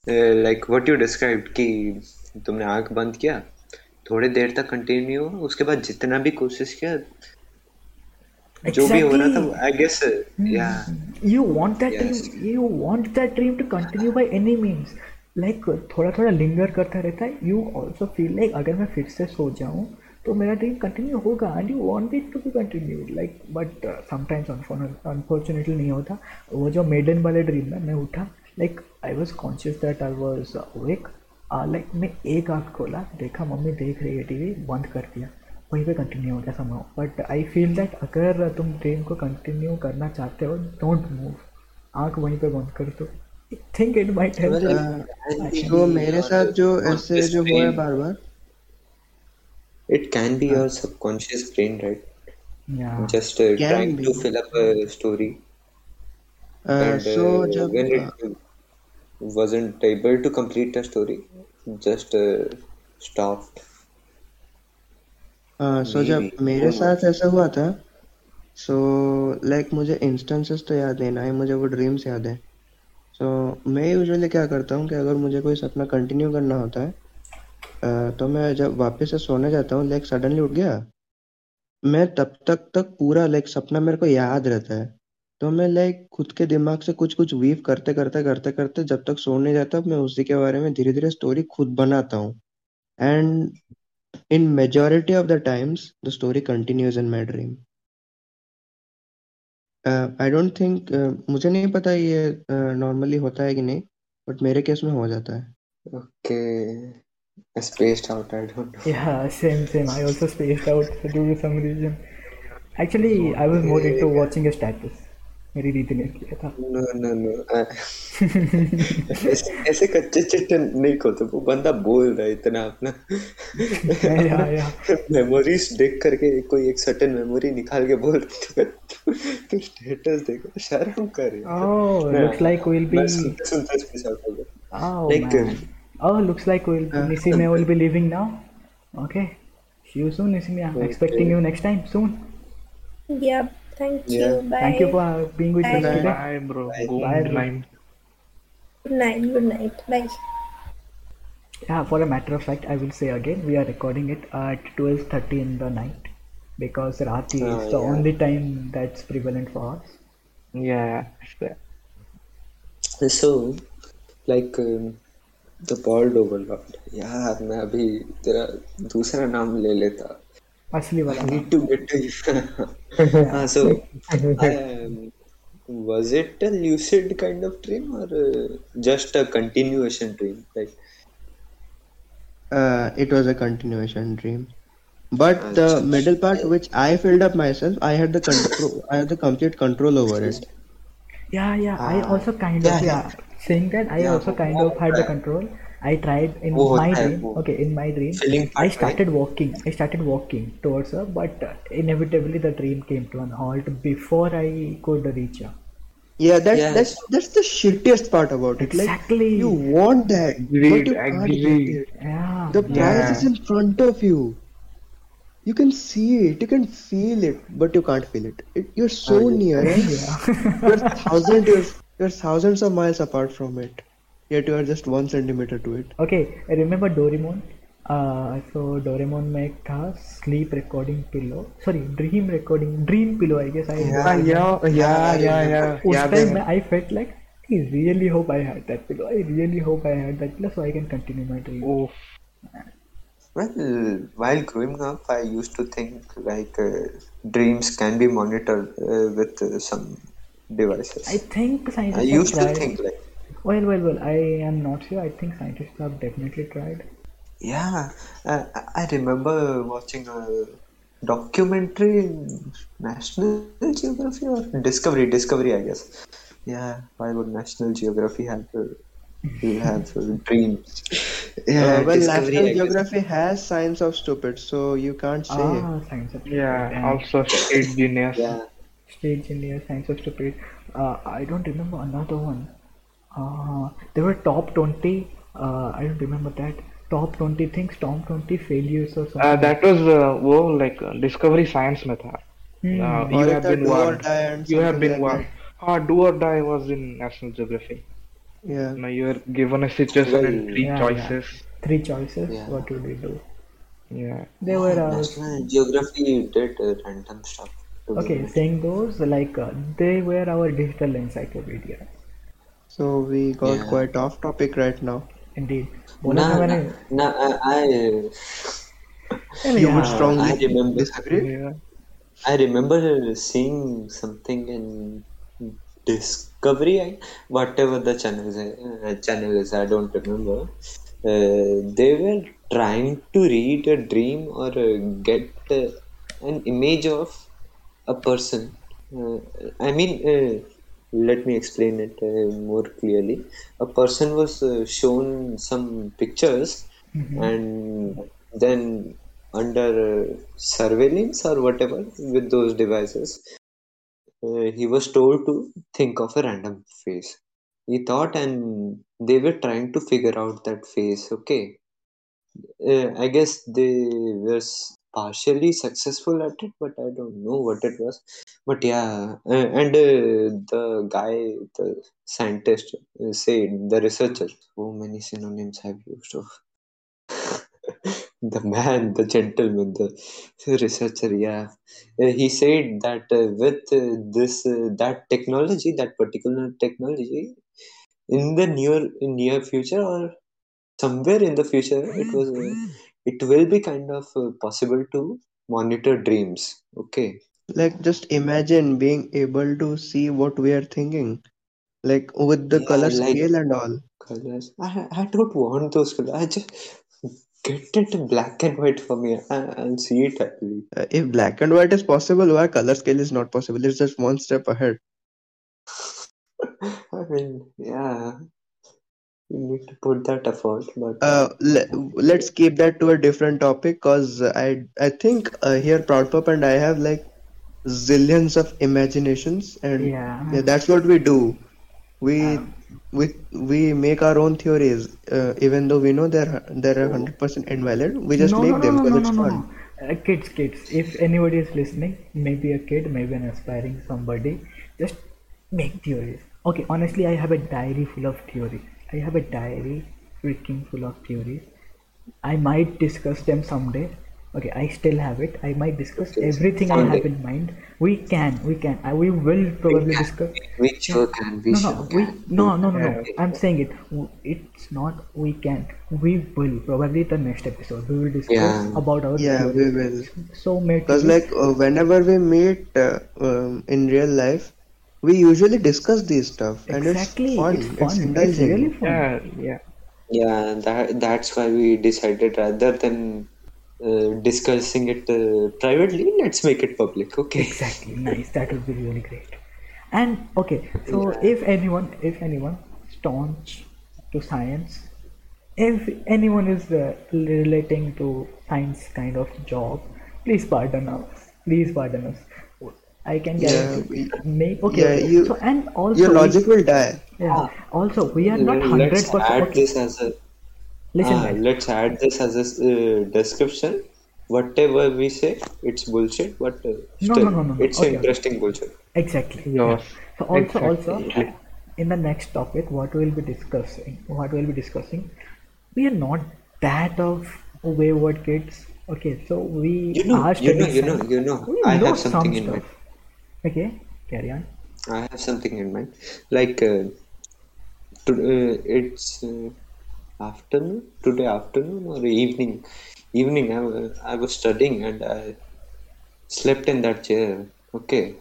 like what you described कि तुमने आँख बंद किया थोड़ी देर तक continue हुआ उसके बाद जितना भी कोशिश किया जो भी हो रहा था आई गेस या You want that Yes. dream. You want that dream to continue by any means. थोड़ा थोड़ा लिंगर करता रहता है. You also feel like अगर मैं फिर से सो जाऊँ तो मेरा ड्रीम कंटिन्यू होगा and you want it to be continued like but sometimes unfortunately नहीं होता वो जो मेडन वाले ड्रीम में मैं उठा like I was conscious that I was awake like मैं एक आँख खोला देखा मम्मी देख रही है टीवी बंद कर दिया। वहीं पे कंटिन्यू हो गया somehow but I feel that अगर तुम ड्रीम को कंटिन्यू करना चाहते हो डोंट मूव आँख वहीं पे बंद कर दो। थिंक इट माइट हेल्प तो मेरे साथ जो ऐसे जो हुआ है बार बार it can be your subconscious brain right? या just uh, Can trying be. to fill up a story. Uh, and so uh, when it wasn't able to complete the story just uh, stopped हाँ सो जब. मेरे साथ ऐसा हुआ था so like मुझे instances तो याद नहीं ना है मुझे वो ड्रीम्स याद है सो मैं यूजुअली क्या करता हूँ कि अगर मुझे कोई सपना कंटिन्यू करना होता है तो मैं जब वापस से सोने जाता हूँ लाइक सडनली उठ गया मैं तब तक तक पूरा लाइक सपना मेरे को याद रहता है तो मैं लाइक खुद के दिमाग से कुछ कुछ वीव करते करते करते करते जब तक सो नहीं जाता मैं उसी के बारे में धीरे धीरे स्टोरी खुद बनाता हूँ। And in majority of the times the story continues in my dream I don't think मुझे नहीं पता ये नॉर्मली uh, होता है कि नहीं बट मेरे केस में हो जाता है। Okay spaced out I don't या same same I also spaced out for some reason actually I was more into watching a status मेरी दीदी ने किया था नो नो नो ऐसे ऐसे कच्चे चिट्टे नहीं खोलते वो बंदा बोल रहा है इतना अपना या या मेमोरीज देख करके कोई एक सर्टेन मेमोरी निकाल के बोल रहा है तो स्टेटस देखो शर्म कर Oh, looks like we'll be. मैं सुनते सुनते स्पेस आउट हो गया Oh Like, man. Oh, looks like we'll Nisime will be leaving now. Okay. See you soon, Nisime. I'm expecting you Yeah, thank you. Yeah. Bye. Thank you for being with us today. Bye, bro. Bye. Go Bye, bro. Good night. Good night. Bye. Yeah, for a matter of fact, I will say again, we are recording it at 12:30 in the night because Rati Oh, is the yeah. only time that's prevalent for us. Yeah. So, like um, the bald overlord. यार मैं अभी तेरा दूसरा नाम ले लेता. असली I वाला need to get to you. Ah, so, um, was it a lucid kind of dream or uh, just a continuation dream? Like, Uh, it was a continuation dream. But the middle part, which I filled up myself, I had the control. I had the complete control over it. Yeah, yeah. I Ah. also kind Yeah, of yeah. Saying that, I Yeah, also वो- kind वो of had the होता है। control. I tried in oh, my dream. Oh. Okay, in my dream, I started walking. I started walking towards her, but uh, inevitably the dream came to an halt before I could reach her. Yeah, that's yeah. that's that's the shittiest part about it. Exactly. Like, you want that, Agreed, but you agreed. Can't get Yeah. The prize yeah. is in front of you. You can see it, you can feel it, but you can't feel it. it you're so near. Yeah. you're thousand years, you're thousands of miles apart from it Yet you are just one centimeter to it. Okay, I remember Doraemon. Uh, so Doraemon में एक था sleep recording pillow. Sorry, dream recording, dream pillow. I guess I. Ah, yeah, yeah, yeah, yeah. उस Yeah, time then- I felt like I really hope I had that pillow. I really hope I had that pillow so I can continue my dream. Oh, well, while growing up, I used to think like uh, dreams can be monitored uh, with uh, some devices. I think scientists I have used to tried. think like, well, well, well. I am not sure. I think scientists have definitely tried. yeah, uh, I I remember watching a documentary in National Geography or Discovery, Discovery, I guess. Yeah, why would National Geography have uh, will have uh, dreams? Yeah, Uh, well, Discovery, National I. Geography has Science of Stupid, so you can't say. Ah, science of yeah. and Also, state genius. Yeah. stage India, science of stupid. Uh, I don't remember another one. Uh, there were top 20, uh, I don't remember that, top 20 things, top 20 failures or uh, something. Uh, that was uh, oh, like uh, Discovery Science method. Uh, hmm. Uh, you, have been, you warned. You have been warned. Ah, do or die was in National Geography. Yeah. You were you are given a situation and three yeah, choices. Yeah. Three choices. Yeah. What would you do? Yeah. They were National Geography did random stuff. Okay, saying those like they were our digital encyclopedia. So we got yeah. quite off topic right now. Indeed. Nah, I... I, you would strongly I remember, disagree. Yeah. I remember seeing something in Discovery, whatever the channel is, uh, channel is I don't remember. Uh, they were trying to read a dream or uh, get uh, an image of a person. Uh, I mean uh, let me explain it uh, more clearly. A person was uh, shown some pictures, and then under uh, surveillance or whatever with those devices, uh, he was told to think of a random face. He thought, and they were trying to figure out that face. Okay, uh, I guess they were partially successful at it, but I don't know what it was. But yeah, uh, and uh, the guy, the scientist, uh, said the researcher. So many synonyms I've used of the man, the gentleman, the researcher. Yeah, Uh, he said that uh, with uh, this that technology, that particular technology, in the near near future or somewhere in the future it was uh, it will be kind of uh, possible to monitor dreams okay Like just imagine being able to see what we are thinking, like with the Yeah, color like- scale and all. colors i, I don't want those colors i just get it black and white for me I, i'll see it happily Uh, if black and white is possible, why color scale is not possible? It's just one step ahead. I mean, yeah, you need to put that effort, but Uh, le- let's keep that to a different topic because I I think uh, here Proudpop and I have like zillions of imaginations and Yeah. yeah, that's what we do. We we we make our own theories, uh, even though we know they're they're hundred percent invalid. We just no, make no, them no, because no, it's no, no, fun. no. Uh, kids, kids. If anybody is listening, maybe a kid, maybe an aspiring somebody, just make theories. Okay, honestly, I have a diary full of theories. I have a diary freaking full of theories. I might discuss them someday. Okay, I still have it. I might discuss everything I have in mind. We can, we can. I, we will probably discuss. we sure can. We No, sure we, can. no, no, no, no. Yeah. I'm saying it. It's not. We can. We will probably the next episode. We will discuss Yeah. about our Yeah, we will. So many Because like uh, whenever we meet uh, um, in real life, we usually discuss these stuff, and exactly, it's fun. it's fun. It's, indulging. really fun. Yeah, yeah. Yeah, that that's why we decided rather than uh, discussing it uh, privately, let's make it public. Okay. Exactly. Nice. That would be really great. And okay, so if anyone, if anyone staunch to science, if anyone is uh, relating to science kind of job, please pardon us. Please pardon us. I can Yeah, guarantee. we- May, okay. yeah, you- so and also Your we- logic will die. Yeah. Also, we are not hundred percent. Let's hundred add percent. Okay. this as a Listen, ah, let's add this as a uh, description. Whatever we say, it's bullshit, but uh, No, still, no, no, no, no. it's Okay, okay. interesting bullshit. Exactly. Yes. So also, also, Exactly. in the next topic, what we'll be discussing, what we'll be discussing, we are not that of wayward kids. Okay, so we You know, are you know, studying you know, you know. I know have some something in mind. Okay, carry on. I have something in mind. Like, uh, to, uh, it's uh, afternoon, today afternoon or evening. Evening, I, I was studying and I slept in that chair. Okay.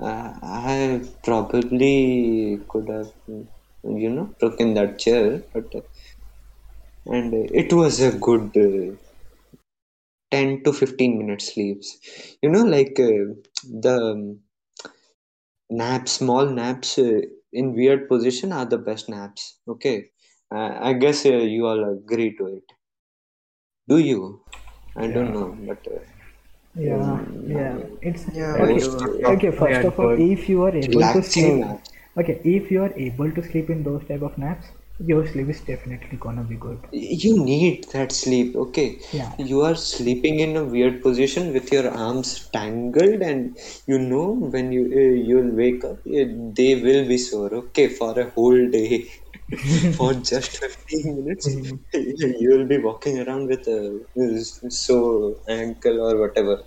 Uh, I probably could have, you know, taken that chair, but and it was a good uh, 10 to 15 minute sleeps. You know, like uh, the um, naps, small naps uh, in weird position are the best naps. Okay. Uh, I guess uh, you all agree to it. Do you? I don't know, but uh, Yeah, yeah. It's Yeah, okay. most Okay, first of all, if you are able to sleep, okay, if you are able to sleep in those type of naps, your sleep is definitely gonna be good. You need that sleep, okay? Yeah. You are sleeping in a weird position with your arms tangled, and you know when you uh, you'll wake up, uh, they will be sore, okay, for a whole day. For just 15 minutes, you will be walking around with a sore ankle or whatever,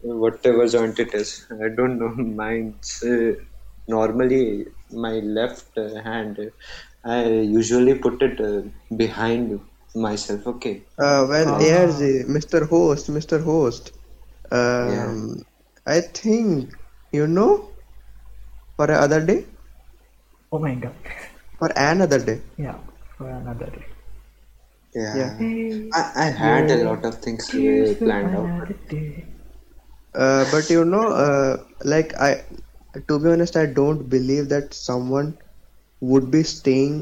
whatever joint it is. I don't know. Mine's uh, normally my left uh, hand. I usually put it uh, behind myself. Okay. Uh, well, Ah. ARZ, Mr. Host, Mr. Host. Um, I think you know for another day, Oh my god. for another day. Yeah, for another day. Yeah. Yeah. I, I had a lot of things uh, Here's for planned out. day. Uh, but you know, uh, like I, to be honest, I don't believe that someone would be staying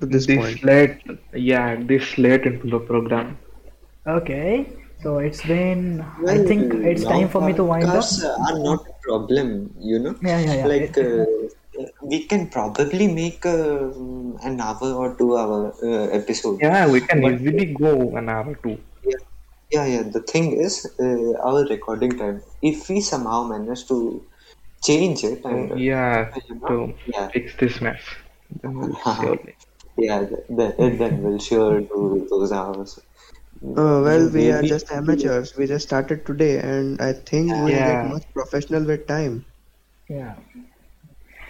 to this This point. late, yeah, this late into the program. Okay, so it's been. I think it's time for me to wind up. podcasts are not a problem, you know. Yeah, yeah, yeah. Like uh, we can probably make uh, an hour or two hour uh, episode. Yeah, we can But- easily go an hour too. Yeah, yeah, yeah. The thing is, uh, our recording time. If we somehow manage to change it, and uh, Yeah, you know, to yeah, fix this mess. Then we'll surely. yeah, then, then we'll sure do those hours. Uh, well, we are just amateurs. We just started today, and I think we'll Yeah. get much professional with time. Yeah.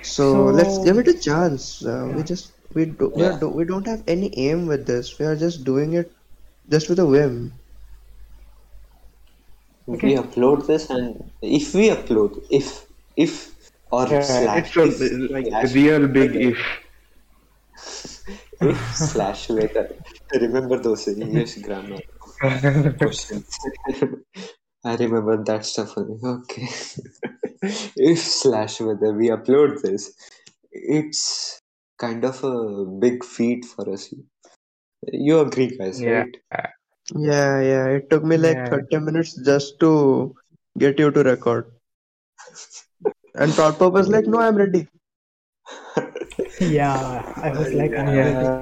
So, So- let's give it a chance. Uh, We just we do, we, are Yeah. do, we don't have any aim with this. We are just doing it just with a whim. Okay. We upload this, and if we upload, if if or Yeah, slash it's a if like slash real big whether- if. if slash whether remember those English grammar questions. I remember that stuff. Okay. if slash whether we upload this, it's kind of a big feat for us. You agree, guys, Yeah. right? Yeah, yeah. It took me like Yeah. 30 minutes just to get you to record. And Proudpop was like, no, I'm ready. Yeah, I was like, I'm ready.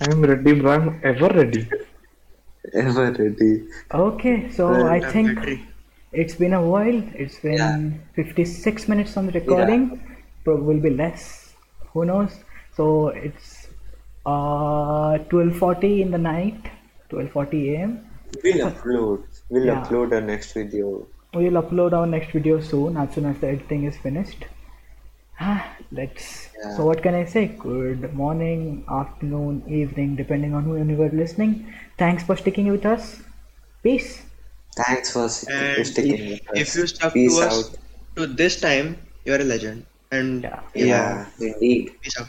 I'm ready, bro. I'm ever ready. Ever ready? Okay, so I I'm think ready. it's been a while. It's been Yeah. 56 minutes on the recording. Probably will be less. Who knows? So it's uh 12:40 in the night, 12:40 a.m. We'll upload. We'll Yeah. upload our next video. We'll upload our next video soon as soon as the editing is finished. Ah, Let's. Yeah. So what can I say? Good morning, afternoon, evening, depending on who you are listening. Thanks for sticking with us. Peace. Thanks for s- And sticking if, with us. if you stuck Peace to us out. to this time, you're a legend. And Yeah. Yeah, indeed. peace out.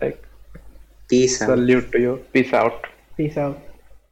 Like, Peace out. salute to you. Peace out. Peace out.